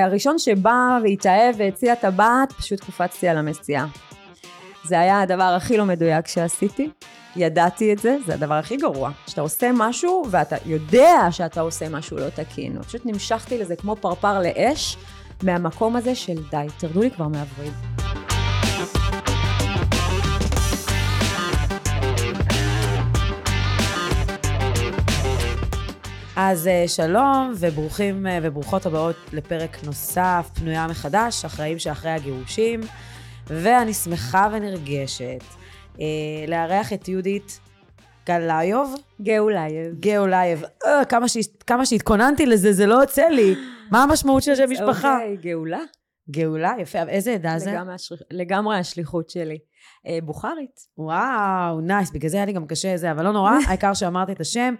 הראשון שבא והתאהב והציע טבעת, פשוט קפצתי על המציאה. זה היה הדבר הכי לא מדויק שעשיתי. ידעתי את זה, זה הדבר הכי גרוע. שאתה עושה משהו ואתה יודע שאתה עושה משהו לא תקין. פשוט נמשכתי לזה כמו פרפר לאש, מהמקום הזה של די, תרדו לי כבר מהווריד. אז אה, שלום וברוכים אה, וברוכות הבאות לפרק נוסף, פנויה מחדש, החיים שאחרי הגירושים. ואני שמחה ונרגשת אה, לארח את יהודית גלאיוב. גאולייב. גאולייב. אה, כמה, ש... כמה שהתכוננתי לזה, זה לא יוצא לי. מה המשמעות של שם משפחה? אוקיי, גאולה. גאולה, יפה. איזה עדה זה? לגמרי, השליח... לגמרי השליחות שלי. אה, בוכרית. וואו, nice. בגלל זה היה לי גם קשה זה, אבל לא נורא, העיקר שאמרתי את השם.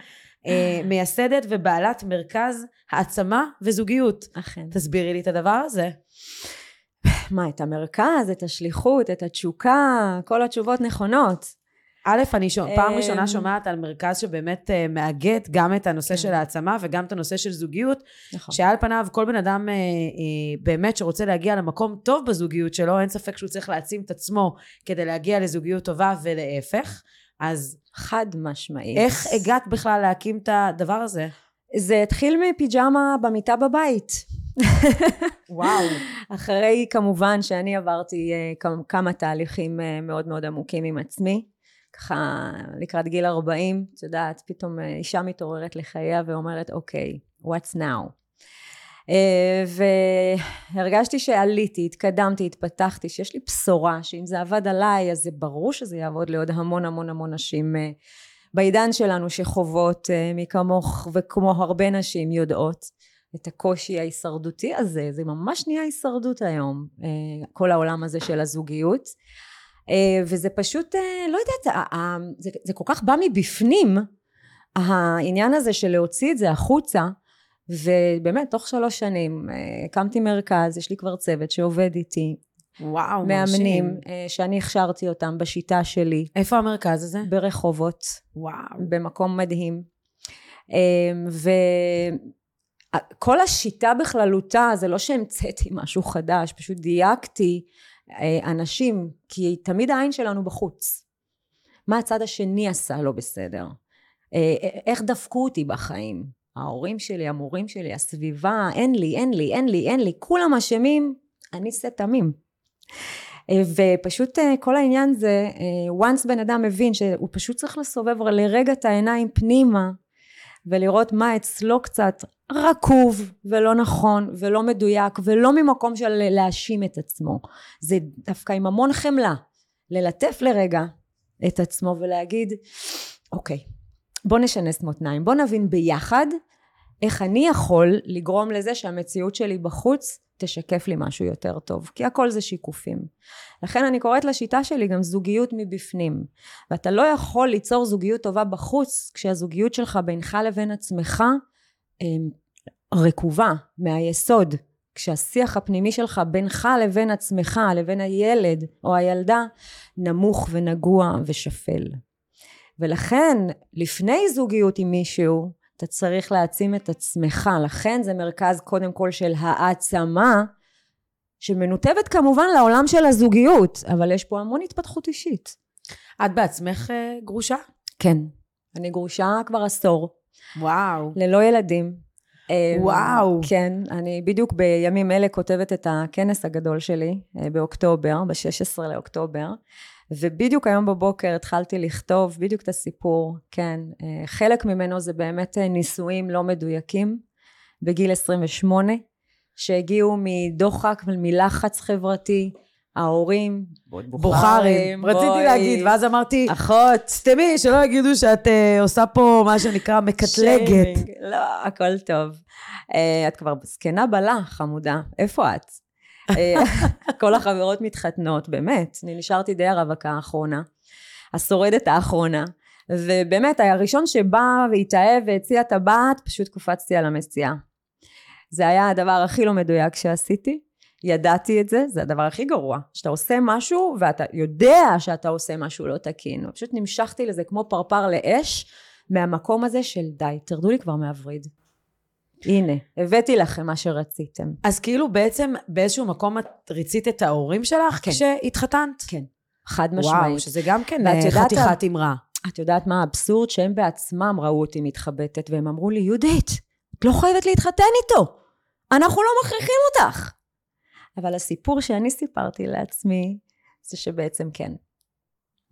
אה, מייסדת ובעלת מרכז העצמה וזוגיות. אכן. תסבירי לי את הדבר הזה. מה, את המרכז, את השליחות, את התשוקה, כל התשובות נכונות. א', אני שומע, פעם אמ, ראשונה שומעת על מרכז שבאמת אה, מאגד גם את הנושא כן. של העצמה וגם את הנושא של זוגיות, נכון. שעל פניו כל בן אדם אה, אה, באמת שרוצה להגיע למקום טוב בזוגיות שלו, אין ספק שהוא צריך להעצים את עצמו כדי להגיע לזוגיות טובה ולהפך. אז חד משמעית. איך הגעת בכלל להקים את הדבר הזה? זה התחיל מפיג'מה במיטה בבית. וואו. אחרי כמובן שאני עברתי אה, כמה- תהליכים אה, מאוד מאוד עמוקים עם עצמי. ככה לקראת גיל 40, את יודעת, פתאום אה, אישה מתעוררת לחייה ואומרת, אוקיי, what's now? אה, והרגשתי שעליתי, התקדמתי, התפתחתי, שיש לי בשורה, שאם זה עבד עליי, אז זה ברור שזה יעבוד לעוד המון המון המון נשים אה, בעידן שלנו שחוות אה, מי כמוך וכמו הרבה נשים יודעות את הקושי ההישרדותי הזה, זה ממש נהיה הישרדות היום, כל העולם הזה של הזוגיות. וזה פשוט, לא יודעת, זה כל כך בא מבפנים, העניין הזה של להוציא את זה החוצה, ובאמת, תוך שלוש שנים אה, הקמתי מרכז, יש לי כבר צוות שעובד איתי, וואו, מאמנים, מרשים. אה, שאני הכשרתי אותם בשיטה שלי, איפה המרכז הזה? ברחובות, וואו. במקום מדהים. אמ, וכל השיטה בכללותה זה לא שהמצאתי משהו חדש, פשוט דייקתי אה, אנשים, כי תמיד העין שלנו בחוץ. מה הצד השני עשה לא בסדר? איך דפקו אותי בחיים? ההורים שלי, המורים שלי, הסביבה, אין לי, אין לי, אין לי, אין לי, כולם אשמים, אני שא תמים. אה, ופשוט אה, כל העניין זה, אה, once בן אדם מבין שהוא פשוט צריך לסובב לרגע את העיניים פנימה ולראות מה אצלו קצת רקוב ולא נכון ולא מדויק ולא ממקום של להאשים את עצמו. זה דווקא עם המון חמלה, ללטף לרגע את עצמו ולהגיד, אוקיי, בוא נשנס מותניים, בוא נבין ביחד איך אני יכול לגרום לזה שהמציאות שלי בחוץ תשקף לי משהו יותר טוב, כי הכל זה שיקופים. לכן אני קוראת לשיטה שלי גם זוגיות מבפנים. ואתה לא יכול ליצור זוגיות טובה בחוץ, כשהזוגיות שלך בינך לבין עצמך אמ, רקובה מהיסוד. כשהשיח הפנימי שלך בינך לבין עצמך, לבין הילד או הילדה, נמוך ונגוע ושפל. ולכן, לפני זוגיות עם מישהו, אתה צריך להעצים את עצמך. לכן זה מרכז קודם כל של העצמה, שמנותבת כמובן לעולם של הזוגיות, אבל יש פה המון התפתחות אישית. את בעצמך אה, גרושה? כן. אני גרושה כבר עשור, וואו. ללא ילדים. אמ, וואו. כן, אני בדיוק בימים אלה כותבת את הכנס הגדול שלי אה, באוקטובר, ב-16 לאוקטובר, ובדיוק היום בבוקר התחלתי לכתוב בדיוק את הסיפור, כן. אה, חלק ממנו זה באמת אה, נישואים לא מדויקים בגיל 28, שהגיעו מדוחק ומלחץ חברתי, ההורים, בוכרים. רציתי בואי. להגיד, ואז אמרתי, אחות, סתמי, שלא יגידו שאת אה, עושה פה מה שנקרא מקטלגת. שיימינג. לא, הכל טוב. אה, את כבר זקנה בלה, חמודה. איפה את? אה, כל החברות מתחתנות, באמת. אני נשארתי די הרווקה האחרונה, השורדת האחרונה. ובאמת, הראשון שבא והתאהב והציע טבעת, פשוט קפצתי על המציאה. זה היה הדבר הכי לא מדויק שעשיתי. ידעתי את זה, זה הדבר הכי גרוע. שאתה עושה משהו ואתה יודע שאתה עושה משהו לא תקין. פשוט נמשכתי לזה כמו פרפר לאש, מהמקום הזה של די, תרדו לי כבר מהווריד. הנה, הבאתי לכם מה שרציתם. אז כאילו בעצם באיזשהו מקום את ריצית את ההורים שלך כן. כשהתחתנת? כן, חד משמעית. וואו, שזה גם כן אה, חתיכת אמרה. את יודעת מה האבסורד? שהם בעצמם ראו אותי מתחבטת, והם אמרו לי, יהודית, את לא חייבת להתחתן איתו. אנחנו לא מכריחים אותך. אבל הסיפור שאני סיפרתי לעצמי, זה שבעצם כן.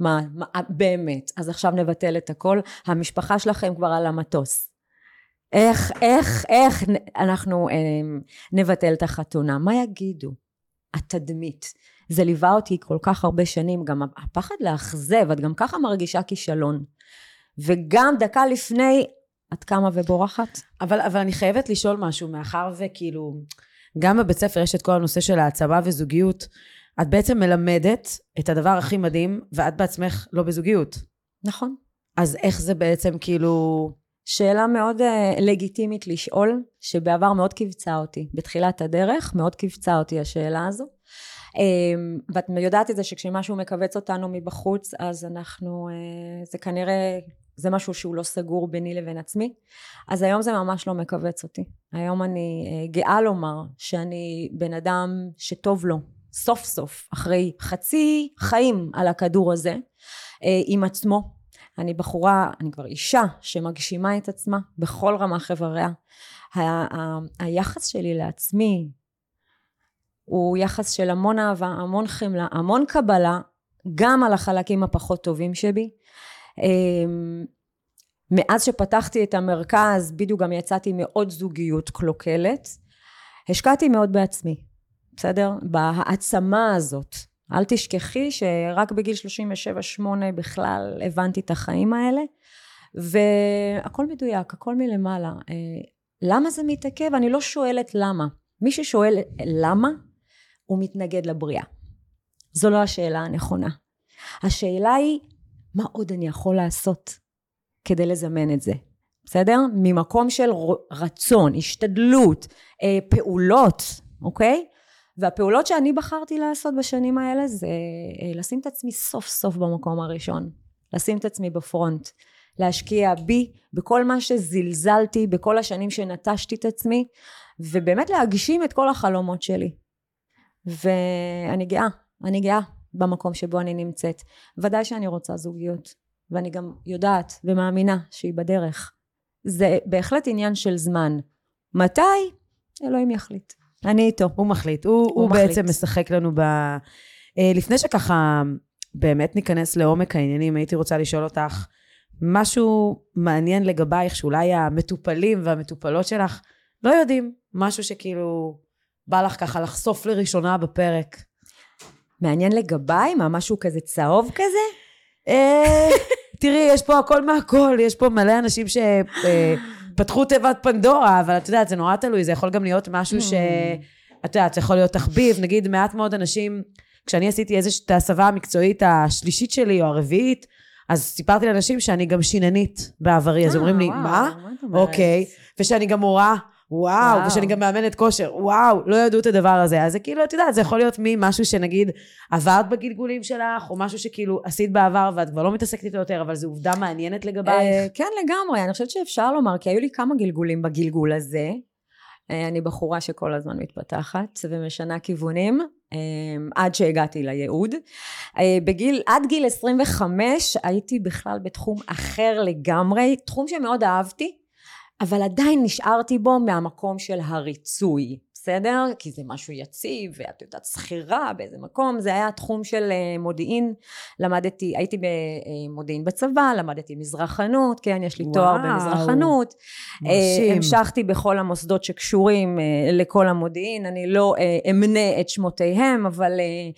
מה, מה, באמת. אז עכשיו נבטל את הכל. המשפחה שלכם כבר על המטוס. איך, איך, איך אנחנו אה, נבטל את החתונה? מה יגידו? התדמית. זה ליווה אותי כל כך הרבה שנים, גם הפחד לאכזב, את גם ככה מרגישה כישלון. וגם דקה לפני, את קמה ובורחת? אבל, אבל אני חייבת לשאול משהו, מאחר וכאילו, גם בבית ספר יש את כל הנושא של העצמה וזוגיות. את בעצם מלמדת את הדבר הכי מדהים, ואת בעצמך לא בזוגיות. נכון. אז איך זה בעצם כאילו... שאלה מאוד uh, לגיטימית לשאול, שבעבר מאוד קיבצה אותי. בתחילת הדרך מאוד קיבצה אותי השאלה הזו. Um, ואת יודעת את זה שכשמשהו מכווץ אותנו מבחוץ, אז אנחנו, uh, זה כנראה, זה משהו שהוא לא סגור ביני לבין עצמי. אז היום זה ממש לא מכווץ אותי. היום אני uh, גאה לומר שאני בן אדם שטוב לו, סוף סוף, אחרי חצי חיים על הכדור הזה, uh, עם עצמו. אני בחורה, אני כבר אישה שמגשימה את עצמה בכל רמ"ח איבריה. ה- ה- היחס שלי לעצמי הוא יחס של המון אהבה, המון חמלה, המון קבלה, גם על החלקים הפחות טובים שבי. אמ, מאז שפתחתי את המרכז, בדיוק גם יצאתי מעוד זוגיות קלוקלת. השקעתי מאוד בעצמי, בסדר? בהעצמה הזאת. אל תשכחי שרק בגיל 37-8 בכלל הבנתי את החיים האלה, והכל מדויק, הכל מלמעלה. אה, למה זה מתעכב? אני לא שואלת למה. מי ששואל למה, הוא מתנגד לבריאה. זו לא השאלה הנכונה. השאלה היא, מה עוד אני יכול לעשות כדי לזמן את זה? בסדר? ממקום של רצון, השתדלות, אה, פעולות, אוקיי? והפעולות שאני בחרתי לעשות בשנים האלה זה אה, לשים את עצמי סוף סוף במקום הראשון. לשים את עצמי בפרונט. להשקיע בי, בכל מה שזלזלתי, בכל השנים שנטשתי את עצמי, ובאמת להגשים את כל החלומות שלי. ואני גאה, אני גאה במקום שבו אני נמצאת. ודאי שאני רוצה זוגיות, ואני גם יודעת ומאמינה שהיא בדרך. זה בהחלט עניין של זמן. מתי? אלוהים יחליט. אני איתו. הוא מחליט. הוא, הוא, הוא מחליט. בעצם משחק לנו ב... אה, לפני שככה באמת ניכנס לעומק העניינים, הייתי רוצה לשאול אותך משהו מעניין לגבייך, שאולי המטופלים והמטופלות שלך לא יודעים, משהו שכאילו בא לך ככה לחשוף לראשונה בפרק. מעניין לגביי? מה, משהו כזה צהוב כזה? אה, תראי, יש פה הכל מהכל, יש פה מלא אנשים שפתחו תיבת פנדורה, אבל את יודעת, זה נורא תלוי, זה יכול גם להיות משהו ש... את יודעת, זה יכול להיות תחביב, נגיד מעט מאוד אנשים, כשאני עשיתי איזושהי ההסבה המקצועית השלישית שלי או הרביעית, אז סיפרתי לאנשים שאני גם שיננית בעברי, אז אה, אומרים לי, מה? אוקיי, ושאני גם מורה, וואו, וואו. ושאני גם מאמנת כושר, וואו, לא ידעו את הדבר הזה. אז זה כאילו, את יודעת, זה יכול להיות ממשהו שנגיד עברת בגלגולים שלך, או משהו שכאילו עשית בעבר ואת כבר לא מתעסקת איתו יותר, אבל זו עובדה מעניינת אה, לגבייך. כן, לגמרי. אני חושבת שאפשר לומר, כי היו לי כמה גלגולים בגלגול הזה. אה, אני בחורה שכל הזמן מתפתחת ומשנה כיוונים, אה, עד שהגעתי לייעוד. אה, בגיל, עד גיל 25 הייתי בכלל בתחום אחר לגמרי, תחום שמאוד אהבתי, אבל עדיין נשארתי בו מהמקום של הריצוי, בסדר? כי זה משהו יציב, ואת יודעת, שכירה באיזה מקום, זה היה תחום של אה, מודיעין. למדתי, הייתי במודיעין בצבא, למדתי מזרחנות, כן, יש לי וואו. תואר במזרחנות. אה, מרשים. המשכתי בכל המוסדות שקשורים אה, לכל המודיעין, אני לא אה, אמנה את שמותיהם, אבל אה,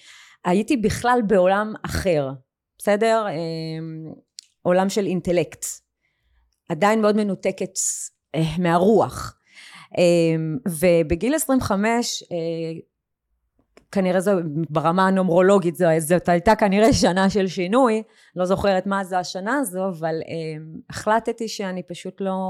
הייתי בכלל בעולם אחר, בסדר? אה, עולם של אינטלקט. עדיין מאוד מנותקת אה, מהרוח. אה, ובגיל 25, אה, כנראה זו, ברמה הנומרולוגית, זו, זאת הייתה כנראה שנה של שינוי, לא זוכרת מה זו השנה הזו, אבל אה, החלטתי שאני פשוט לא...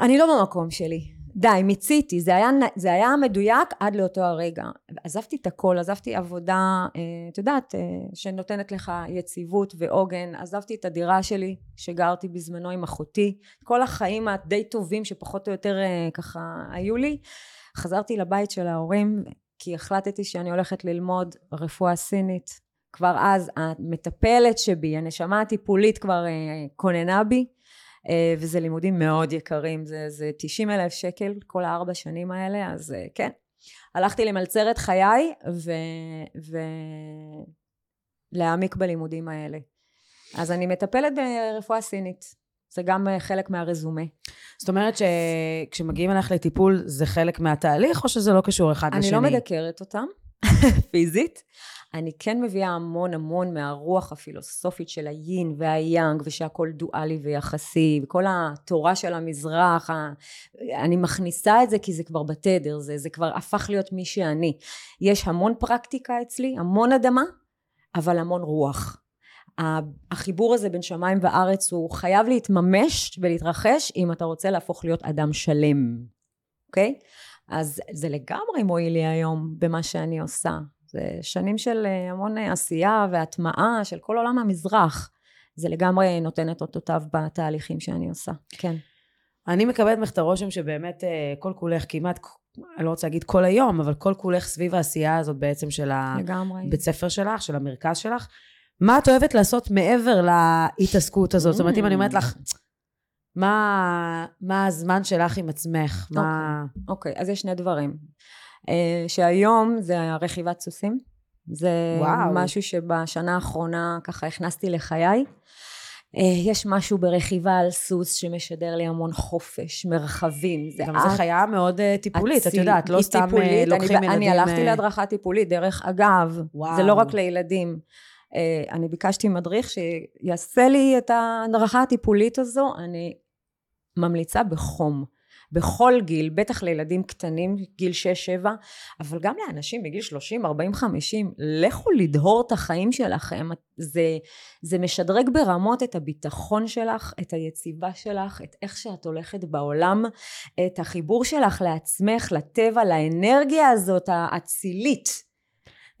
אני לא במקום שלי. די, מיציתי, זה היה, זה היה מדויק עד לאותו הרגע. עזבתי את הכל, עזבתי עבודה, אה, את יודעת, אה, שנותנת לך יציבות ועוגן, עזבתי את הדירה שלי, שגרתי בזמנו עם אחותי, כל החיים הדי טובים שפחות או יותר אה, ככה היו לי. חזרתי לבית של ההורים, כי החלטתי שאני הולכת ללמוד רפואה סינית. כבר אז המטפלת שבי, הנשמה הטיפולית כבר כוננה בי. אה, וזה לימודים מאוד יקרים, זה, זה 90 אלף שקל כל הארבע שנים האלה, אז אה, כן. הלכתי למלצר את חיי ו... ולהעמיק בלימודים האלה. אז אני מטפלת ברפואה סינית. זה גם אה, חלק מהרזומה. זאת אומרת שכשמגיעים אליך לטיפול זה חלק מהתהליך, או שזה לא קשור אחד אני לשני? אני לא מדקרת אותם, פיזית, אני כן מביאה המון המון מהרוח הפילוסופית של היין והיאנג ושהכול דואלי ויחסי וכל התורה של המזרח אני מכניסה את זה כי זה כבר בתדר זה, זה כבר הפך להיות מי שאני יש המון פרקטיקה אצלי המון אדמה אבל המון רוח החיבור הזה בין שמיים וארץ הוא חייב להתממש ולהתרחש אם אתה רוצה להפוך להיות אדם שלם אוקיי? Okay? אז זה לגמרי מועיל לי היום במה שאני עושה זה שנים של אה, המון אה, עשייה והטמעה של כל עולם המזרח. זה לגמרי נותן את אותותיו בתהליכים שאני עושה, כן. אני מקבלת ממך את הרושם שבאמת אה, כל כולך כמעט, אני לא רוצה להגיד כל היום, אבל כל כולך סביב העשייה הזאת בעצם של הבית ספר שלך, של המרכז שלך. מה את אוהבת לעשות מעבר להתעסקות הזאת? זאת אומרת, אם אני אומרת לך, מה, מה הזמן שלך עם עצמך? אוקיי, מה... אוקיי, אז יש שני דברים. אה, שהיום זה הרכיבת סוסים. זה וואו. משהו שבשנה האחרונה ככה הכנסתי לחיי. אה, יש משהו ברכיבה על סוס שמשדר לי המון חופש, מרחבים. זה גם זו חיה מאוד uh, טיפולית, את יודעת, לא סתם טיפולית, לוקחים אני, ילדים... אני הלכתי להדרכה טיפולית, דרך אגב, וואו. זה לא רק לילדים. אני ביקשתי מדריך שיעשה לי את ההדרכה הטיפולית הזו, אני ממליצה בחום. בכל גיל, בטח לילדים קטנים, גיל 6-7, אבל גם לאנשים בגיל 30, 40, 50, לכו לדהור את החיים שלכם. זה, זה משדרג ברמות את הביטחון שלך, את היציבה שלך, את איך שאת הולכת בעולם, את החיבור שלך לעצמך, לטבע, לאנרגיה הזאת האצילית.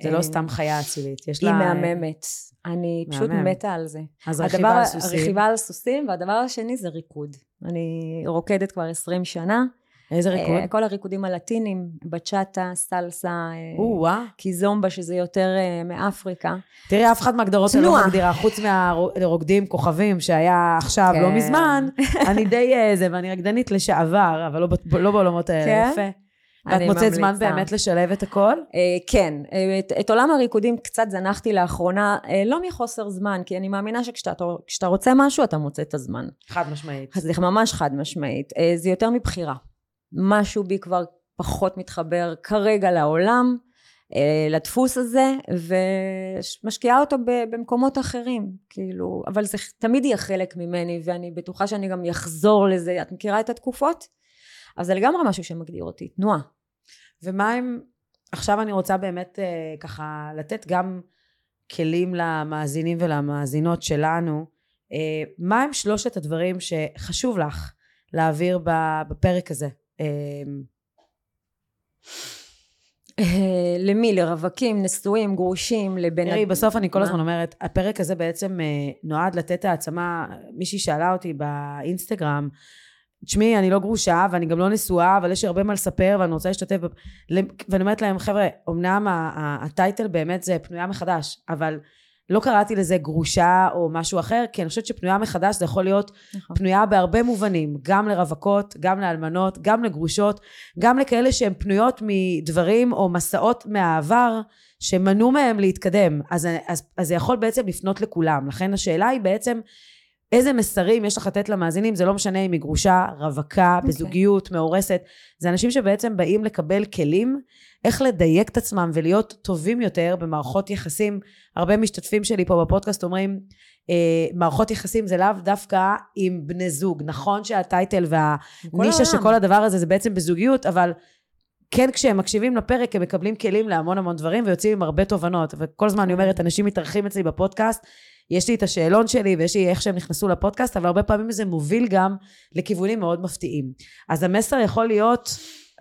זה לא סתם חיה אצילית, יש לה... היא מהממת. אני פשוט מתה על זה. אז רכיבה על סוסים. רכיבה על סוסים, והדבר השני זה ריקוד. אני רוקדת כבר 20 שנה. איזה ריקוד? Uh, כל הריקודים הלטינים, בצ'אטה, סלסה, uh, קיזומבה, שזה יותר מאפריקה. תראי, אף אחד מהגדרות אני לא מגדירה, חוץ מהרוקדים כוכבים שהיה עכשיו, לא כן. מזמן, אני די זה, ואני רקדנית לשעבר, אבל לא, לא בעולמות האלה. כן? יפה. ואת מוצאת זמן באמת לשלב את הכל? Uh, כן, uh, את, את עולם הריקודים קצת זנחתי לאחרונה, uh, לא מחוסר זמן, כי אני מאמינה שכשאתה רוצה משהו, אתה מוצא את הזמן. חד משמעית. אז זה ממש חד משמעית. זה יותר מבחירה. משהו בי כבר פחות מתחבר כרגע לעולם, לדפוס הזה, ומשקיעה אותו במקומות אחרים, כאילו, אבל זה תמיד יהיה חלק ממני, ואני בטוחה שאני גם אחזור לזה. את מכירה את התקופות? אז זה לגמרי משהו שמגדיר אותי, תנועה. ומה אם, עכשיו אני רוצה באמת אה, ככה לתת גם כלים למאזינים ולמאזינות שלנו, אה, מה הם שלושת הדברים שחשוב לך להעביר בפרק הזה? אה, אה, למי? לרווקים, נשואים, גרושים, לבן... תראי, בסוף אני כל הזמן אומרת, הפרק הזה בעצם אה, נועד לתת העצמה, מישהי שאלה אותי באינסטגרם, תשמעי, אני לא גרושה ואני גם לא נשואה, אבל יש לי הרבה מה לספר ואני רוצה להשתתף. ואני אומרת להם, חבר'ה, אמנם הטייטל באמת זה פנויה מחדש, אבל לא קראתי לזה גרושה או משהו אחר, כי אני חושבת שפנויה מחדש זה יכול להיות נכון. פנויה בהרבה מובנים, גם לרווקות, גם לאלמנות, גם לגרושות, גם לכאלה שהן פנויות מדברים או מסעות מהעבר שמנעו מהם להתקדם. אז, אז, אז זה יכול בעצם לפנות לכולם. לכן השאלה היא בעצם, איזה מסרים יש לך לתת למאזינים, זה לא משנה אם היא גרושה, רווקה, okay. אוקיי. בזוגיות, מאורסת, זה אנשים שבעצם באים לקבל כלים איך לדייק את עצמם ולהיות טובים יותר במערכות יחסים. הרבה משתתפים שלי פה בפודקאסט אומרים, אה, מערכות יחסים זה לאו דווקא עם בני זוג. נכון שהטייטל והנישה של כל הדבר הזה זה בעצם בזוגיות, אבל כן כשהם מקשיבים לפרק הם מקבלים כלים להמון המון דברים ויוצאים עם הרבה תובנות. וכל הזמן אני אומרת, אנשים מתארחים אצלי בפודקאסט, יש לי את השאלון שלי ויש לי איך שהם נכנסו לפודקאסט, אבל הרבה פעמים זה מוביל גם לכיוונים מאוד מפתיעים. אז המסר יכול להיות,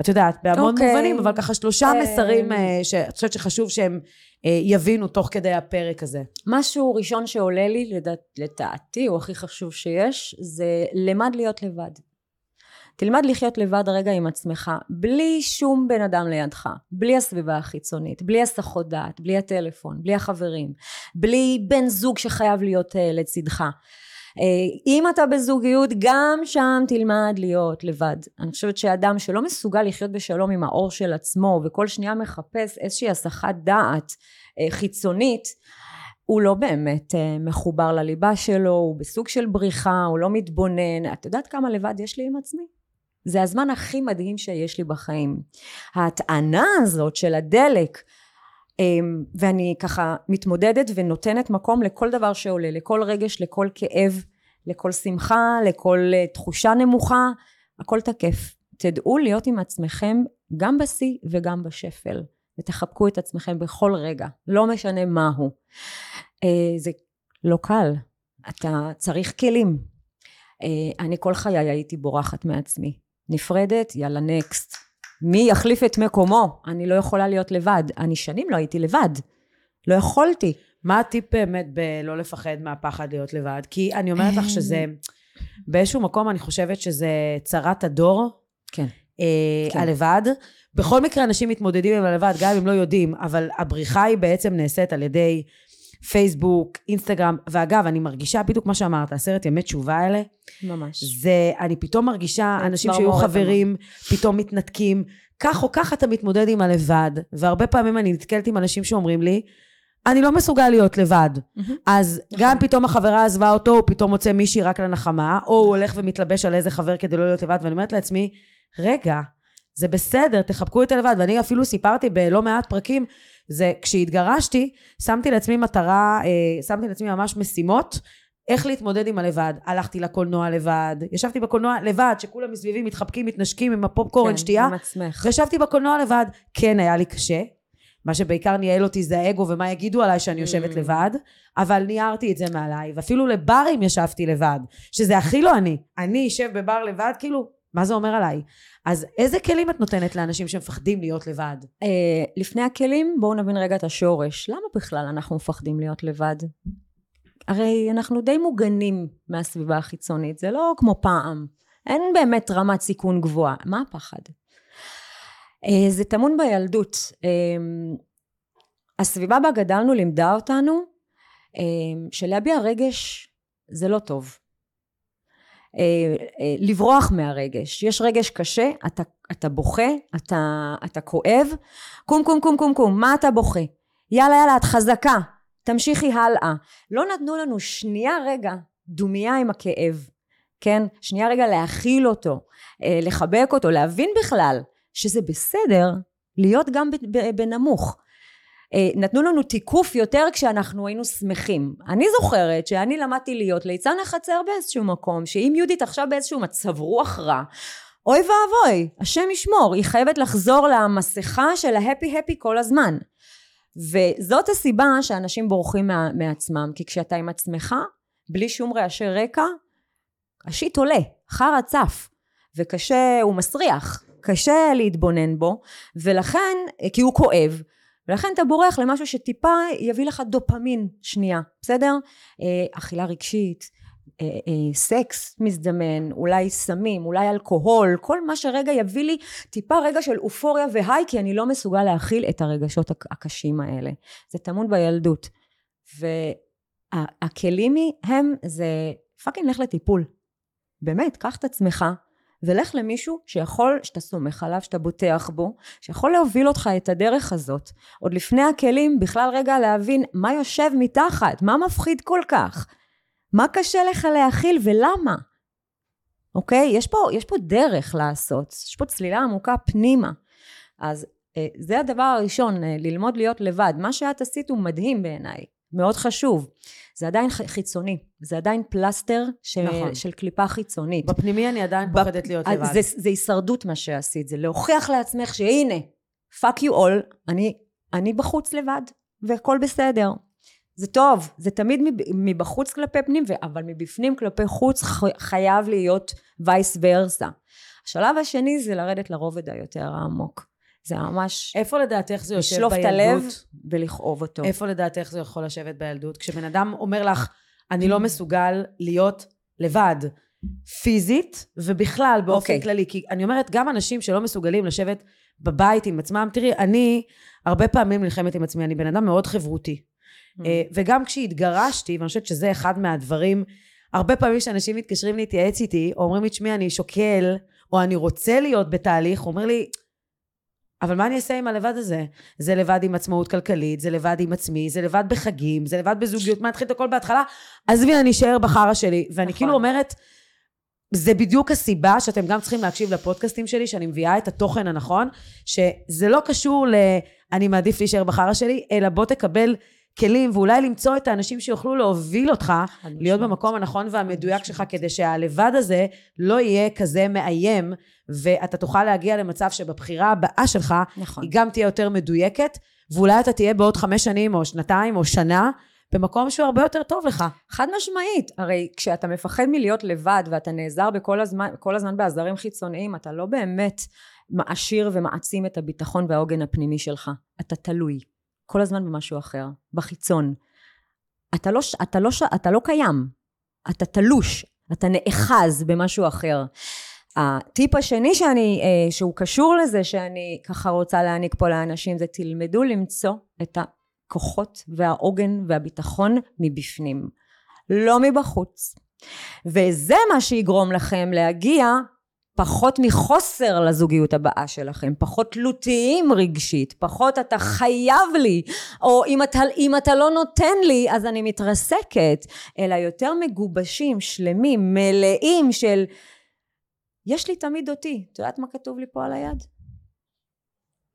את יודעת, בהמון okay. אוקיי. מובנים, אבל ככה שלושה אה, מסרים אה, שאת חושבת שחשוב שהם אה, יבינו תוך כדי הפרק הזה. משהו ראשון שעולה לי, לדעת, לדעתי, הוא הכי חשוב שיש, זה למד להיות לבד. תלמד לחיות לבד רגע עם עצמך, בלי שום בן אדם לידך, בלי הסביבה החיצונית, בלי הסחות דעת, בלי הטלפון, בלי החברים, בלי בן זוג שחייב להיות uh, לצדך. Uh, אם אתה בזוגיות, גם שם תלמד להיות לבד. אני חושבת שאדם שלא מסוגל לחיות בשלום עם האור של עצמו, וכל שנייה מחפש איזושהי הסחת דעת uh, חיצונית, הוא לא באמת uh, מחובר לליבה שלו, הוא בסוג של בריחה, הוא לא מתבונן. את יודעת כמה לבד יש לי עם עצמי? זה הזמן הכי מדהים שיש לי בחיים. ההטענה הזאת של הדלק, אמ, ואני ככה מתמודדת ונותנת מקום לכל דבר שעולה, לכל רגש, לכל כאב, לכל שמחה, לכל אה, תחושה נמוכה, הכל תקף. תדעו להיות עם עצמכם גם בשיא וגם בשפל, ותחבקו את עצמכם בכל רגע, לא משנה מהו. אה, זה לא קל, אתה צריך כלים. אה, אני כל חיי הייתי בורחת מעצמי. נפרדת, יאללה נקסט. מי יחליף את מקומו? אני לא יכולה להיות לבד. אני שנים לא הייתי לבד. לא יכולתי. מה הטיפ באמת בלא לפחד מהפחד להיות לבד? כי אני אומרת לך שזה, באיזשהו מקום אני חושבת שזה צרת הדור. כן. אה, כן. הלבד. בכל מקרה אנשים מתמודדים עם הלבד, גם אם לא יודעים, אבל הבריחה היא בעצם נעשית על ידי פייסבוק, אינסטגרם, ואגב, אני מרגישה בדיוק מה שאמרת, עשרת ימי תשובה האלה. ממש. זה, אני פתאום מרגישה אנשים שהיו חברים, פתאום מתנתקים. כך או כך אתה מתמודד עם הלבד, והרבה פעמים אני נתקלת עם אנשים שאומרים לי, אני לא מסוגל להיות לבד. Mm-hmm. אז נכון. גם פתאום החברה עזבה אותו, הוא פתאום מוצא מישהי רק לנחמה, או הוא הולך ומתלבש על איזה חבר כדי לא להיות לבד, ואני אומרת לעצמי, רגע, זה בסדר, תחבקו את הלבד. ואני אפילו סיפרתי בלא מעט פרקים, זה כשהתגרשתי, שמתי לעצמי מטרה, אה, שמתי לעצמי ממש משימות, איך להתמודד עם הלבד. הלכתי לקולנוע לבד, ישבתי בקולנוע לבד, שכולם מסביבי מתחבקים, מתנשקים עם הפופקורן, כן, שתייה. עם עצמך. וישבתי בקולנוע לבד. כן, היה לי קשה. מה שבעיקר ניהל אותי זה האגו ומה יגידו עליי שאני יושבת mm. לבד, אבל ניערתי את זה מעליי, ואפילו לברים ישבתי לבד, שזה הכי לא אני. אני אשב בבר לבד, כאילו, מה זה אומר עליי? אז איזה כלים את נותנת לאנשים שמפחדים להיות לבד? Uh, לפני הכלים, בואו נבין רגע את השורש. למה בכלל אנחנו מפחדים להיות לבד? הרי אנחנו די מוגנים מהסביבה החיצונית, זה לא כמו פעם. אין באמת רמת סיכון גבוהה. מה הפחד? Uh, זה טמון בילדות. Uh, הסביבה בה גדלנו לימדה אותנו uh, שלהביע רגש זה לא טוב. אה, אה, לברוח מהרגש. יש רגש קשה, אתה, אתה בוכה, אתה, אתה כואב, קום קום קום קום קום, מה אתה בוכה? יאללה יאללה, את חזקה, תמשיכי הלאה. לא נתנו לנו שנייה רגע דומייה עם הכאב, כן? שנייה רגע להכיל אותו, אה, לחבק אותו, להבין בכלל שזה בסדר להיות גם בנמוך. אה, נתנו לנו תיקוף יותר כשאנחנו היינו שמחים. אני זוכרת שאני למדתי להיות ליצן החצר באיזשהו מקום, שאם יהודית עכשיו באיזשהו מצב רוח רע, אוי ואבוי, השם ישמור, היא חייבת לחזור למסכה של ההפי הפי כל הזמן. וזאת הסיבה שאנשים בורחים מה, מעצמם, כי כשאתה עם עצמך, בלי שום רעשי רקע, השיט עולה, חרא צף, וקשה, הוא מסריח, קשה להתבונן בו, ולכן, כי הוא כואב, ולכן אתה בורח למשהו שטיפה יביא לך דופמין שנייה, בסדר? אה, אכילה רגשית, אה, אה, סקס מזדמן, אולי סמים, אולי אלכוהול, כל מה שרגע יביא לי טיפה רגע של אופוריה והי, כי אני לא מסוגל להכיל את הרגשות הקשים האלה. זה טמון בילדות. והכלים הם, זה פאקינג לך לטיפול. באמת, קח את עצמך, ולך למישהו שיכול, שאתה סומך עליו, שאתה בוטח בו, שיכול להוביל אותך את הדרך הזאת. עוד לפני הכלים, בכלל רגע להבין מה יושב מתחת, מה מפחיד כל כך, מה קשה לך להכיל ולמה. אוקיי? יש פה, יש פה דרך לעשות, יש פה צלילה עמוקה פנימה. אז אה, זה הדבר הראשון, אה, ללמוד להיות לבד. מה שאת עשית הוא מדהים בעיניי. מאוד חשוב. זה עדיין חיצוני, זה עדיין פלסטר ש... נכון. של קליפה חיצונית. בפנימי אני עדיין פוחדת להיות לבד. זה, זה הישרדות מה שעשית, זה להוכיח לעצמך שהנה, fuck you all, אני, אני בחוץ לבד, והכל בסדר. זה טוב, זה תמיד מבחוץ כלפי פנים, אבל מבפנים כלפי חוץ חייב להיות וייס ורסה. השלב השני זה לרדת לרובד היותר העמוק. זה ממש... איפה לדעתך זה יושב לשלוף בילדות? את הלב ולכאוב אותו. איפה לדעתך זה יכול לשבת בילדות? כשבן אדם אומר לך, אני לא מסוגל להיות לבד, פיזית, ובכלל, באופן okay. אוקיי. כללי. כי אני אומרת, גם אנשים שלא מסוגלים לשבת בבית עם עצמם, תראי, אני הרבה פעמים נלחמת עם עצמי, אני בן אדם מאוד חברותי. Mm. אה, וגם כשהתגרשתי, ואני חושבת שזה אחד מהדברים, הרבה פעמים שאנשים מתקשרים להתייעץ איתי, או אומרים לי, תשמעי, אני שוקל, או אני רוצה להיות בתהליך, הוא אומר לי, אבל מה אני אעשה עם הלבד הזה? זה לבד עם עצמאות כלכלית, זה לבד עם עצמי, זה לבד בחגים, זה לבד בזוגיות, מה התחיל את הכל בהתחלה? עזבי, אני אשאר בחרא שלי. ואני נכון. כאילו אומרת, זה בדיוק הסיבה שאתם גם צריכים להקשיב לפודקאסטים שלי, שאני מביאה את התוכן הנכון, שזה לא קשור ל... אני מעדיף להישאר בחרא שלי, אלא בוא תקבל כלים, ואולי למצוא את האנשים שיוכלו להוביל אותך, להיות במקום הנכון והמדויק שלך, כדי שהלבד הזה לא יהיה כזה מאיים, ואתה תוכל להגיע למצב שבבחירה הבאה שלך, נכון. היא גם תהיה יותר מדויקת, ואולי אתה תהיה בעוד חמש שנים, או שנתיים, או שנה, במקום שהוא הרבה יותר טוב לך. חד משמעית. הרי כשאתה מפחד מלהיות לבד ואתה נעזר בכל הזמן, כל הזמן בעזרים חיצוניים, אתה לא באמת מעשיר ומעצים את הביטחון והעוגן הפנימי שלך. אתה תלוי. כל הזמן במשהו אחר, בחיצון. אתה לא, אתה לא, אתה לא קיים. אתה תלוש. אתה נאחז במשהו אחר. הטיפ השני שאני, אה, שהוא קשור לזה, שאני ככה רוצה להעניק פה לאנשים, זה תלמדו למצוא את הכוחות והעוגן והביטחון מבפנים, לא מבחוץ. וזה מה שיגרום לכם להגיע פחות מחוסר לזוגיות הבאה שלכם, פחות תלותיים רגשית, פחות אתה חייב לי, או אם אתה, אם אתה לא נותן לי אז אני מתרסקת, אלא יותר מגובשים, שלמים, מלאים של יש לי תמיד אותי. את יודעת מה כתוב לי פה על היד?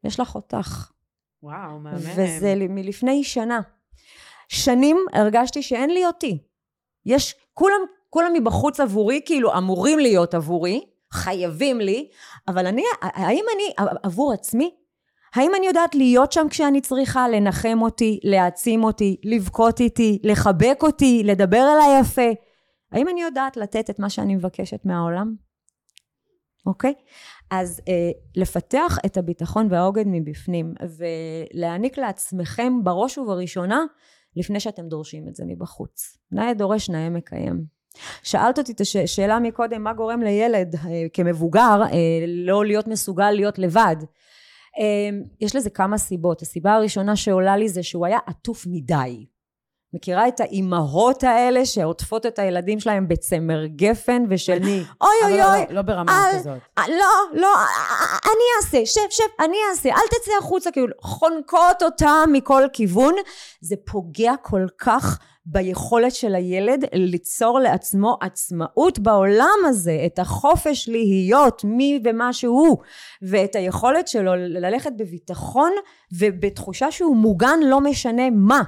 יש לך אותך. וואו, מהמם. וזה מלפני שנה. שנים הרגשתי שאין לי אותי. יש, כולם, כולם מבחוץ עבורי, כאילו אמורים להיות עבורי, חייבים לי, אבל אני, האם אני עבור עצמי? האם אני יודעת להיות שם כשאני צריכה, לנחם אותי, להעצים אותי, לבכות איתי, לחבק אותי, לדבר אליי יפה? האם אני יודעת לתת את מה שאני מבקשת מהעולם? אוקיי? אז אה, לפתח את הביטחון והעוגן מבפנים ולהעניק לעצמכם בראש ובראשונה לפני שאתם דורשים את זה מבחוץ. נאה דורש נאה מקיים. שאלת אותי את השאלה מקודם מה גורם לילד אה, כמבוגר אה, לא להיות מסוגל להיות לבד. אה, יש לזה כמה סיבות. הסיבה הראשונה שעולה לי זה שהוא היה עטוף מדי. מכירה את האימהות האלה שעוטפות את הילדים שלהם בצמר גפן ושל אני. אוי אוי אבל אוי. לא, לא ברמה אל- כזאת. לא, לא, אני אעשה, שב, שב, אני אעשה, אל תצא החוצה, כאילו, חונקות אותה מכל כיוון. זה פוגע כל כך ביכולת של הילד ליצור לעצמו עצמאות בעולם הזה, את החופש להיות מי ומה שהוא, ואת היכולת שלו ללכת בביטחון ובתחושה שהוא מוגן לא משנה מה.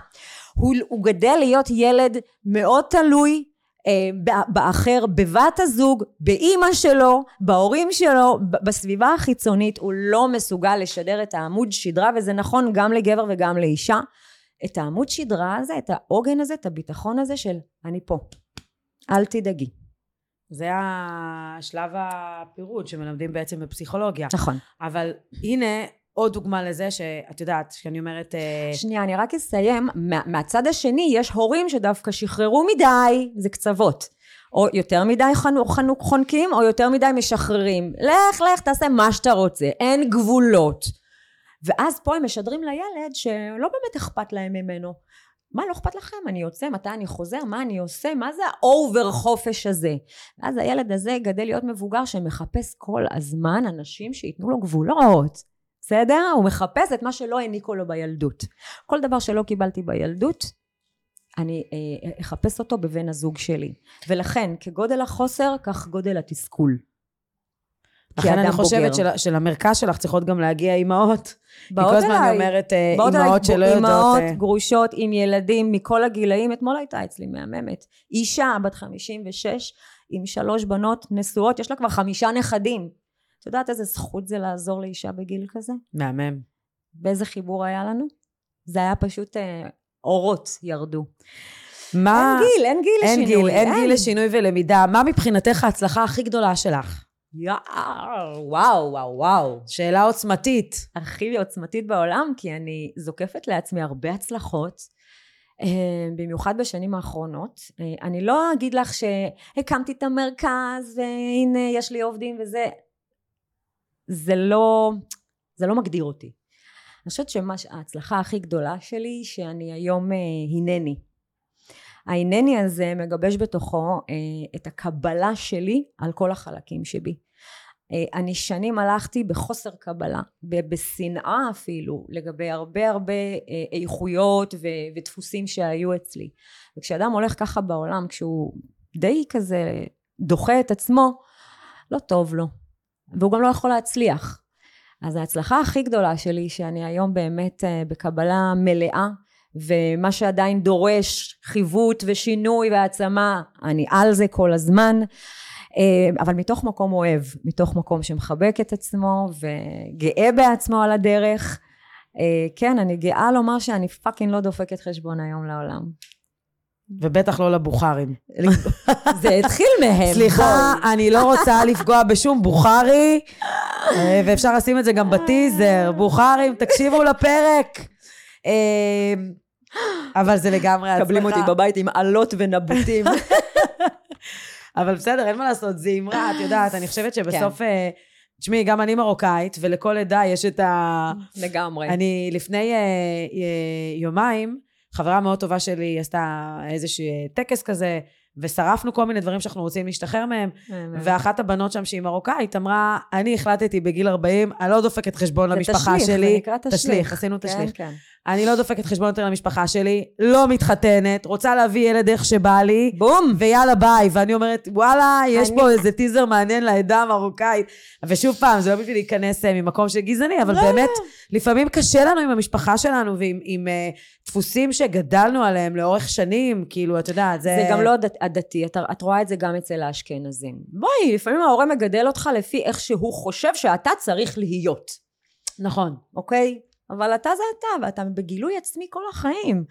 הוא, הוא גדל להיות ילד מאוד תלוי אה, באחר, בבת הזוג, באימא שלו, בהורים שלו, בסביבה החיצונית, הוא לא מסוגל לשדר את העמוד שדרה, וזה נכון גם לגבר וגם לאישה. את העמוד שדרה הזה, את העוגן הזה, את הביטחון הזה של אני פה, אל תדאגי. זה השלב הפירוד שמלמדים בעצם בפסיכולוגיה. נכון. אבל הנה עוד דוגמה לזה שאת יודעת, שאני אומרת... אה, שנייה, אני רק אסיים. מה, מהצד השני, יש הורים שדווקא שחררו מדי, זה קצוות. או יותר מדי חנוק, חנוק חונקים, או יותר מדי משחררים. לך, לך, תעשה מה שאתה רוצה. אין גבולות. ואז פה הם משדרים לילד שלא באמת אכפת להם ממנו. מה לא אכפת לכם? אני יוצא, מתי אני חוזר, מה אני עושה, מה זה ה over חופש הזה? ואז הילד הזה גדל להיות מבוגר שמחפש כל הזמן אנשים שייתנו לו גבולות. בסדר? הוא מחפש את מה שלא העניקו לו בילדות. כל דבר שלא קיבלתי בילדות, אני אה, אחפש אותו בבן הזוג שלי. ולכן, כגודל החוסר, כך גודל התסכול. לכן אני חושבת בוגר. של, שלמרכז שלך צריכות גם להגיע אימהות. כי באות כל הזמן אליי. אני אומרת אה, באות אליי אימהות שלא יודעות... אימהות אה, גרושות עם ילדים מכל הגילאים. אתמול הייתה אצלי מהממת. אישה בת 56 עם שלוש בנות נשואות, יש לה כבר חמישה נכדים. את יודעת איזה זכות זה לעזור לאישה בגיל כזה? מהמם. באיזה חיבור היה לנו? זה היה פשוט אה, אורות ירדו. מה... אין גיל, אין גיל אין לשינוי. גיל, אין גיל לשינוי ולמידה. מה מבחינתך ההצלחה הכי גדולה שלך? יאו, וואו, וואו, וואו. שאלה עוצמתית. הכי עוצמתית בעולם, כי אני זוקפת לעצמי הרבה הצלחות, אה, במיוחד בשנים האחרונות. אה, אני לא אגיד לך שהקמתי את המרכז, והנה יש לי עובדים וזה. זה לא, זה לא מגדיר אותי. אני חושבת שההצלחה הכי גדולה שלי, שאני היום אה, הנני. ההנני הזה מגבש בתוכו אה, את הקבלה שלי על כל החלקים שבי. אה, אני שנים הלכתי בחוסר קבלה, בשנאה אפילו, לגבי הרבה הרבה אה, איכויות ודפוסים שהיו אצלי. וכשאדם הולך ככה בעולם, כשהוא די כזה דוחה את עצמו, לא טוב לו. והוא גם לא יכול להצליח. אז ההצלחה הכי גדולה שלי, שאני היום באמת בקבלה מלאה, ומה שעדיין דורש חיווט ושינוי והעצמה, אני על זה כל הזמן. אה, אבל מתוך מקום אוהב, מתוך מקום שמחבק את עצמו וגאה בעצמו על הדרך. אה, כן, אני גאה לומר שאני פאקינג לא דופקת חשבון היום לעולם. ובטח לא לבוכרים. זה התחיל מהם. סליחה, אני לא רוצה לפגוע בשום בוכרי, אה, ואפשר לשים את זה גם בטיזר. בוכרים, תקשיבו לפרק. אבל זה לגמרי הצלחה. מקבלים אותי בבית עם עלות ונבוטים. אבל בסדר, אין מה לעשות, זה אמרה, את יודעת, אני חושבת שבסוף... כן. תשמעי, גם אני מרוקאית, ולכל עדה יש את ה... לגמרי. אני לפני uh, uh, יומיים, חברה מאוד טובה שלי עשתה איזשהו טקס כזה, ושרפנו כל מיני דברים שאנחנו רוצים להשתחרר מהם, ואחת הבנות שם שהיא מרוקאית אמרה, אני החלטתי בגיל 40, אני לא דופקת חשבון למשפחה שלי. זה תשליך, זה נקרא תשליך. תשליך, עשינו כן, תשליך. כן, כן. אני לא דופקת חשבון יותר למשפחה שלי, לא מתחתנת, רוצה להביא ילד איך שבא לי, בום, ויאללה ביי. ואני אומרת, וואלה, יש אני... פה איזה טיזר מעניין לעדה המרוקאית. ושוב פעם, זה לא בשביל להיכנס אה, ממקום של גזעני, אבל לא. באמת, לפעמים קשה לנו עם המשפחה שלנו ועם עם, uh, דפוסים שגדלנו עליהם לאורך שנים, כאילו, את יודעת, זה... זה גם לא עדתי, את, את רואה את זה גם אצל האשכנזים. בואי, לפעמים ההורה מגדל אותך לפי איך שהוא חושב שאתה צריך להיות. נכון. אוקיי? אבל אתה זה אתה, ואתה בגילוי עצמי כל החיים.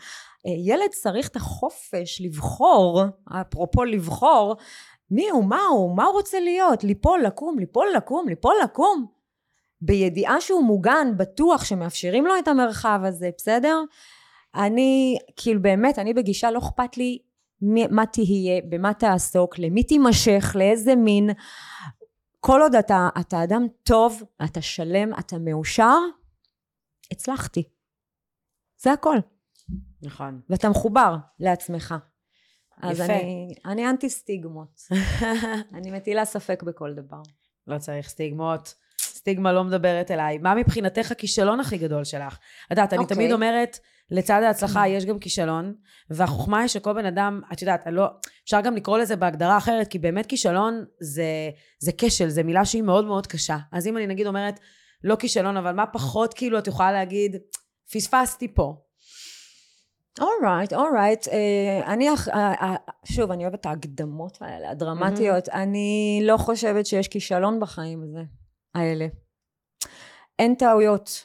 אה, ילד צריך את החופש לבחור, אפרופו לבחור, מי הוא, מה הוא, מה הוא רוצה להיות, ליפול, לקום, ליפול, לקום, ליפול, לקום. בידיעה שהוא מוגן, בטוח, שמאפשרים לו את המרחב הזה, בסדר? אני, כאילו באמת, אני בגישה, לא אכפת לי מה תהיה, במה תעסוק, למי תימשך, לאיזה מין. כל עוד אתה, אתה אדם טוב, אתה שלם, אתה מאושר, הצלחתי. זה הכל. נכון. ואתה מחובר לעצמך. אז יפה. אני, אני אנטי סטיגמות. אני מטילה ספק בכל דבר. לא צריך סטיגמות. סטיגמה לא מדברת אליי. מה מבחינתך הכישלון הכי גדול שלך? את יודעת, אני okay. תמיד אוקיי. אומרת, לצד ההצלחה יש גם כישלון, והחוכמה היא שכל בן אדם, את יודעת, לא, אפשר גם לקרוא לזה בהגדרה אחרת, כי באמת כישלון זה, זה כשל, זה מילה שהיא מאוד מאוד קשה. אז אם אני נגיד אומרת, לא כישלון, אבל מה פחות כאילו את יכולה להגיד, פספסתי פה. אורייט, אורייט. אני, uh, uh, שוב, אני אוהבת את ההקדמות האלה, הדרמטיות. Mm-hmm. אני לא חושבת שיש כישלון בחיים הזה, האלה. אין טעויות.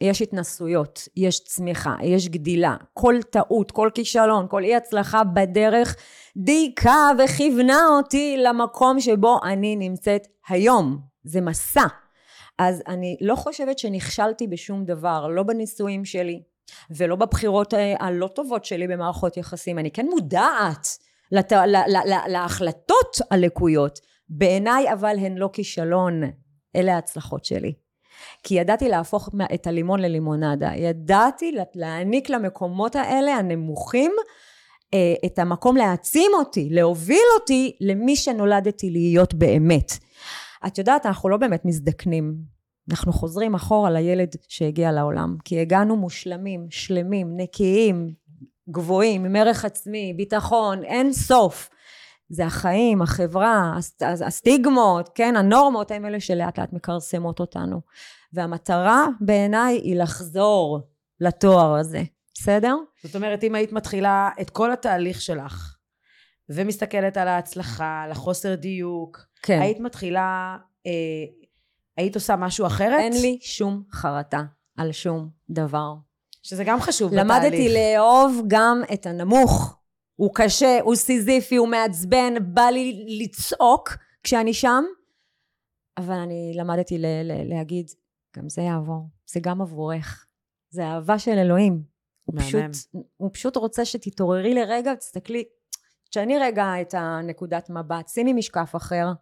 יש התנסויות, יש צמיחה, יש גדילה. כל טעות, כל כישלון, כל אי הצלחה בדרך דייקה וכיוונה אותי למקום שבו אני נמצאת היום. זה מסע. אז אני לא חושבת שנכשלתי בשום דבר, לא בנישואים שלי ולא בבחירות הלא טובות שלי במערכות יחסים. אני כן מודעת לת... לה... לה... להחלטות הלקויות. בעיניי אבל הן לא כישלון, אלה ההצלחות שלי. כי ידעתי להפוך את הלימון ללימונדה, ידעתי להעניק למקומות האלה הנמוכים אה, את המקום להעצים אותי, להוביל אותי למי שנולדתי להיות באמת. את יודעת, אנחנו לא באמת מזדקנים. אנחנו חוזרים אחורה לילד שהגיע לעולם, כי הגענו מושלמים, שלמים, נקיים, גבוהים, עם ערך עצמי, ביטחון, אין סוף. זה החיים, החברה, הסטיגמות, כן, הנורמות הם אלה שלאט לאט מכרסמות אותנו. והמטרה בעיניי היא לחזור לתואר הזה, בסדר? זאת אומרת, אם היית מתחילה את כל התהליך שלך, ומסתכלת על ההצלחה, על החוסר דיוק, כן. היית מתחילה, אה, היית עושה משהו אחרת? אין לי שום חרטה על שום דבר. שזה גם חשוב למדתי בתהליך. לאהוב גם את הנמוך. הוא קשה, הוא סיזיפי, הוא מעצבן, בא לי לצעוק כשאני שם, אבל אני למדתי ל- ל- להגיד, גם זה יעבור, זה גם עבורך. זה אהבה של אלוהים. הוא. פשוט, הוא פשוט רוצה שתתעוררי לרגע, תסתכלי, תשני רגע את הנקודת מבט, שימי משקף אחר,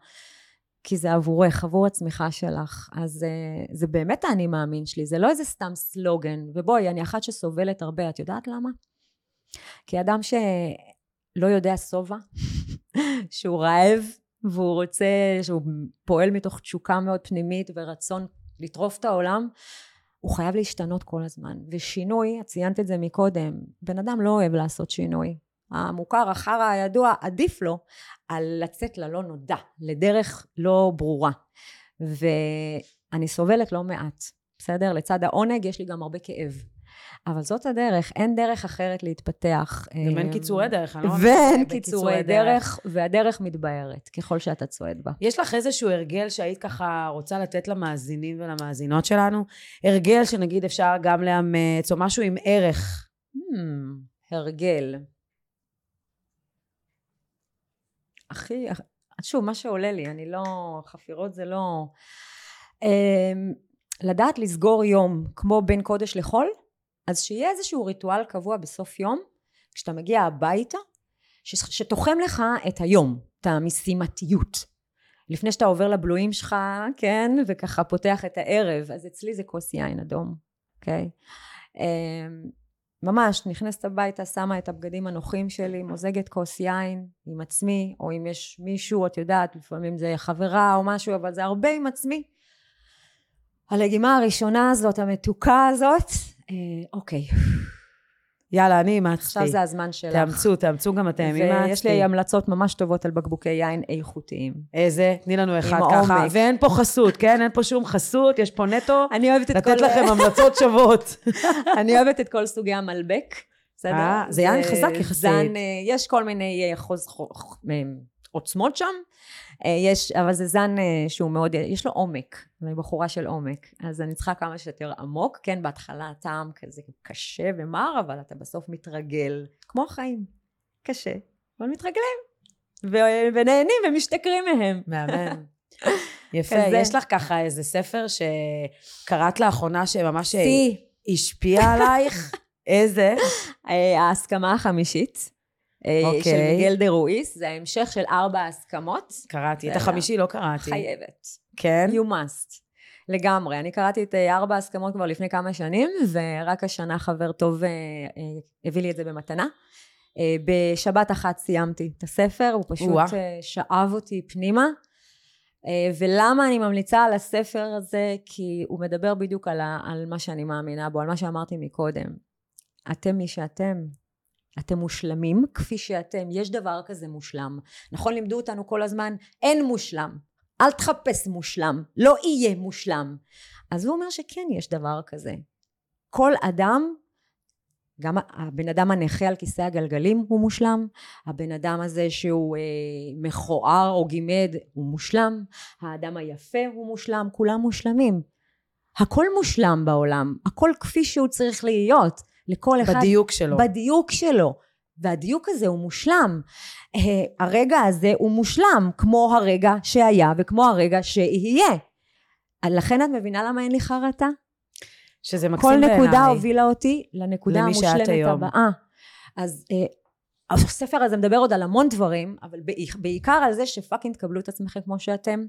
כי זה עבורך, עבור הצמיחה שלך. אז uh, זה באמת האני מאמין שלי, זה לא איזה סתם סלוגן. ובואי, אני אחת שסובלת הרבה, את יודעת למה? כי אדם שלא יודע שובע, שהוא רעב, והוא רוצה, שהוא פועל מתוך תשוקה מאוד פנימית ורצון לטרוף את העולם, הוא חייב להשתנות כל הזמן. ושינוי, את ציינת את זה מקודם, בן אדם לא אוהב לעשות שינוי. המוכר, החרא הידוע, עדיף לו על לצאת ללא נודע, לדרך לא ברורה. ואני סובלת לא מעט, בסדר? לצד העונג יש לי גם הרבה כאב. אבל זאת הדרך, אין דרך אחרת להתפתח. גם אין אמ, קיצורי דרך, אני לא ואין מאמינה קיצורי דרך, והדרך מתבהרת ככל שאתה צועד בה. יש לך איזשהו הרגל שהיית ככה רוצה לתת למאזינים ולמאזינות שלנו? הרגל שנגיד אפשר גם לאמץ, או משהו עם ערך. Hmm, הרגל. הכי, שוב, מה שעולה לי, אני לא, חפירות זה לא... אמ, לדעת לסגור יום כמו בין קודש לחול, אז שיהיה איזשהו ריטואל קבוע בסוף יום, כשאתה מגיע הביתה, ש- שתוחם לך את היום, את המשימתיות. לפני שאתה עובר לבלויים שלך, כן, וככה פותח את הערב, אז אצלי זה כוס יין אדום, אוקיי? אמ, ממש, נכנסת הביתה, שמה את הבגדים הנוחים שלי, מוזגת כוס יין עם עצמי, או אם יש מישהו, את יודעת, לפעמים זה חברה או משהו, אבל זה הרבה עם עצמי. הלגימה הראשונה הזאת, המתוקה הזאת, אה, אוקיי, יאללה, אני אימצתי. עכשיו זה הזמן שלך. תאמצו, תאמצו גם אתם, אימצתי. ויש לי המלצות ממש טובות על בקבוקי יין איכותיים. איזה? תני לנו אחד ככה. העומק. ואין פה חסות, כן? אין פה שום חסות, יש פה נטו. אני אוהבת את כל... לתת לכם המלצות שוות. אני אוהבת את כל סוגי המלבק. בסדר? אה, זה יין חזק יחסית. אה, יש כל מיני אה, עוצמות שם. אה, יש, אבל זה זן אה, שהוא מאוד, יש לו עומק. אני בחורה של עומק. אז אני צריכה כמה שיותר עמוק. כן, בהתחלה הטעם כזה קשה ומר, אבל אתה בסוף מתרגל. כמו החיים. קשה, אבל מתרגלים. ו- ונהנים ומשתכרים מהם. מהמם. יפה, כזה. יש לך ככה איזה ספר שקראת לאחרונה שממש. השפיע עלייך? איזה? אה, ההסכמה החמישית. אה, אוקיי. של מיגל דה רואיס, זה ההמשך של ארבע ההסכמות. קראתי. את. החמישי לא קראתי. חייבת. כן? You must. לגמרי. אני קראתי את אה, ארבע ההסכמות כבר לפני כמה שנים, ורק השנה חבר טוב אה, אה, הביא לי את זה במתנה. אה, בשבת אחת סיימתי את הספר, הוא פשוט. אה, שאב אותי פנימה. אה, ולמה אני ממליצה על הספר הזה? כי הוא מדבר בדיוק על, ה, על מה שאני מאמינה בו, על מה שאמרתי מקודם. אתם מי שאתם. אתם מושלמים כפי שאתם, יש דבר כזה מושלם. נכון לימדו אותנו כל הזמן, אין מושלם. אל תחפש מושלם, לא יהיה מושלם. אז הוא אומר שכן יש דבר כזה. כל אדם, גם הבן אדם הנכה על כיסא הגלגלים הוא מושלם, הבן אדם הזה שהוא אה, מכוער או גימד הוא מושלם, האדם היפה הוא מושלם, כולם מושלמים. הכל מושלם בעולם, הכל כפי שהוא צריך להיות, לכל אחד בדיוק שלו. בדיוק שלו. והדיוק הזה הוא מושלם. אה, הרגע הזה הוא מושלם, כמו הרגע שהיה וכמו הרגע שיהיה. לכן את מבינה למה אין לי חרטה? שזה מקסים כל בעיניי. נקודה הובילה אותי לנקודה המושלמת. הבאה. אז אה, הספר הזה מדבר עוד על המון דברים, אבל בעיקר על זה שפאקינג תקבלו את עצמכם כמו שאתם.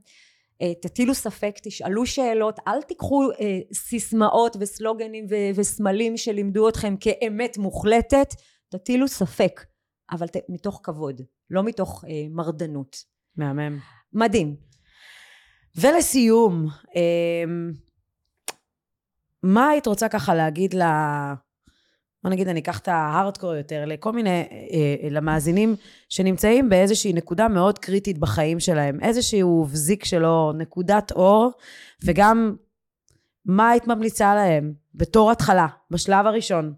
אה, תטילו ספק, תשאלו שאלות, אל תיקחו אה, סיסמאות וסלוגנים וסמלים שלימדו אתכם כאמת מוחלטת, תטילו ספק, אבל ת, מתוך כבוד, לא מתוך אה, מרדנות. מהמם. מדהים. ולסיום, אמ, מה היית רוצה ככה להגיד ל... בוא נגיד, אני אקח את ההארדקור יותר, לכל מיני, אה, אה, למאזינים שנמצאים באיזושהי נקודה מאוד קריטית בחיים שלהם, איזשהו בזיק שלו, נקודת אור, וגם מה היית ממליצה להם בתור התחלה, בשלב הראשון.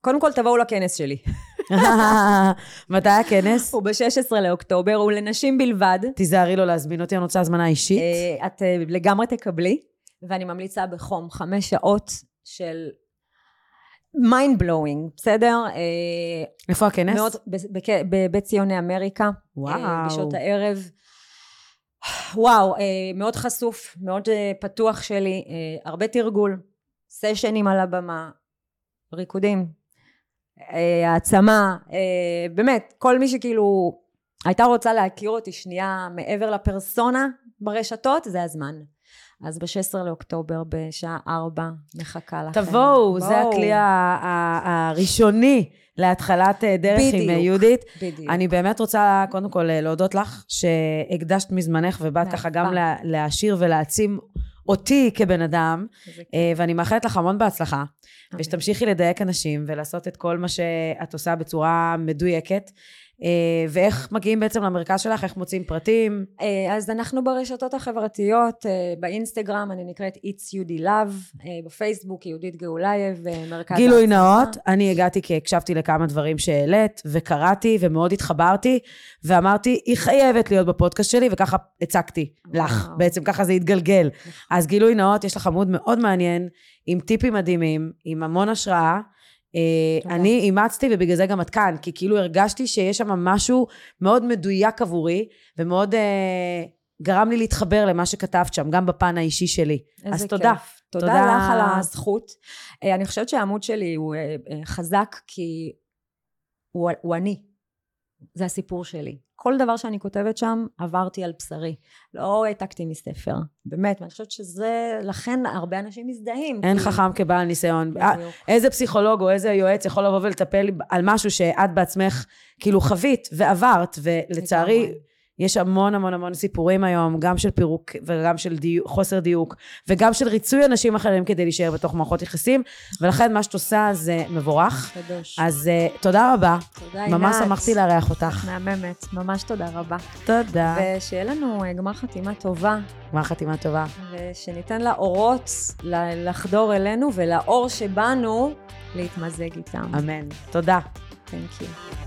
קודם כל תבואו לכנס שלי. מתי הכנס? הוא ב-16 לאוקטובר, הוא לנשים בלבד. תיזהרי לא להזמין אותי, אני רוצה הזמנה אישית. אה, את לגמרי תקבלי, ואני ממליצה בחום חמש שעות של מיינד בלואוינג, בסדר? אה, איפה הכנס? מאוד, בבית ציוני אמריקה. וואו. אה, בשעות הערב. וואו, אה, מאוד חשוף, מאוד פתוח שלי, הרבה תרגול, סשנים על הבמה, ריקודים, העצמה, באמת, כל מי שכאילו הייתה רוצה להכיר אותי שנייה מעבר לפרסונה ברשתות, זה הזמן. אז ב-16 לאוקטובר בשעה 4 מחכה לכם. תבואו, זה הכלי הראשוני להתחלת אה, דרך עם בדיוק. יהודית. בדיוק. אני באמת רוצה קודם כל אה, להודות לך שהקדשת מזמנך ובאת ככה גם. לה- להעשיר ולהעצים אותי כבן אדם. אה, ואני מאחלת לך המון בהצלחה. ושתמשיכי לדייק אנשים ולעשות את כל מה שאת עושה בצורה מדויקת. אה, ואיך מגיעים בעצם למרכז שלך, איך מוצאים פרטים. אה, אז אנחנו ברשתות החברתיות, אה, באינסטגרם אני נקראת It's Yudi Love, בפייסבוק יהודית גאולייב, מרכז גילוי. נאות, אני הגעתי כי הקשבתי לכמה דברים שהעלית, וקראתי ומאוד התחברתי, ואמרתי, היא חייבת להיות בפודקאסט שלי, וככה הצקתי לך. בעצם ככה זה התגלגל. אז גילוי נאות, יש לך עמוד מאוד מעניין, עם טיפים מדהימים, עם המון השראה. אה. אני אימצתי ובגלל זה גם את כאן, כי כאילו הרגשתי שיש שם משהו מאוד מדויק עבורי, ומאוד אה, גרם לי להתחבר למה שכתבת שם, גם בפן האישי שלי. איזה אז תודה. כיף. תודה, תודה. לך על הזכות. אה, אני חושבת שהעמוד שלי הוא אה, חזק כי הוא, הוא אני. זה הסיפור שלי. כל דבר שאני כותבת שם, עברתי על בשרי. לא העתקתי מספר. באמת, ואני חושבת שזה, לכן הרבה אנשים מזדהים. אין כי- חכם כבעל ניסיון. אה, בדיוק. איזה פסיכולוג או איזה יועץ יכול לבוא ולטפל על משהו שאת בעצמך כאילו חווית ועברת, ולצערי. יש המון המון המון סיפורים היום, גם של פירוק וגם של דיוק, חוסר דיוק, וגם של ריצוי אנשים אחרים כדי להישאר בתוך מערכות יחסים, ולכן מה שאת עושה זה מבורך. קדוש. אז uh, תודה רבה, תודה, ממש עינת. שמחתי לארח אותך. מהממת. ממש תודה רבה. תודה. ושיהיה לנו אה, גמר חתימה טובה, גמר חתימה טובה. ושניתן לאורות לחדור אלינו, ולאור שבנו להתמזג איתם. אמן. תודה. Thank you.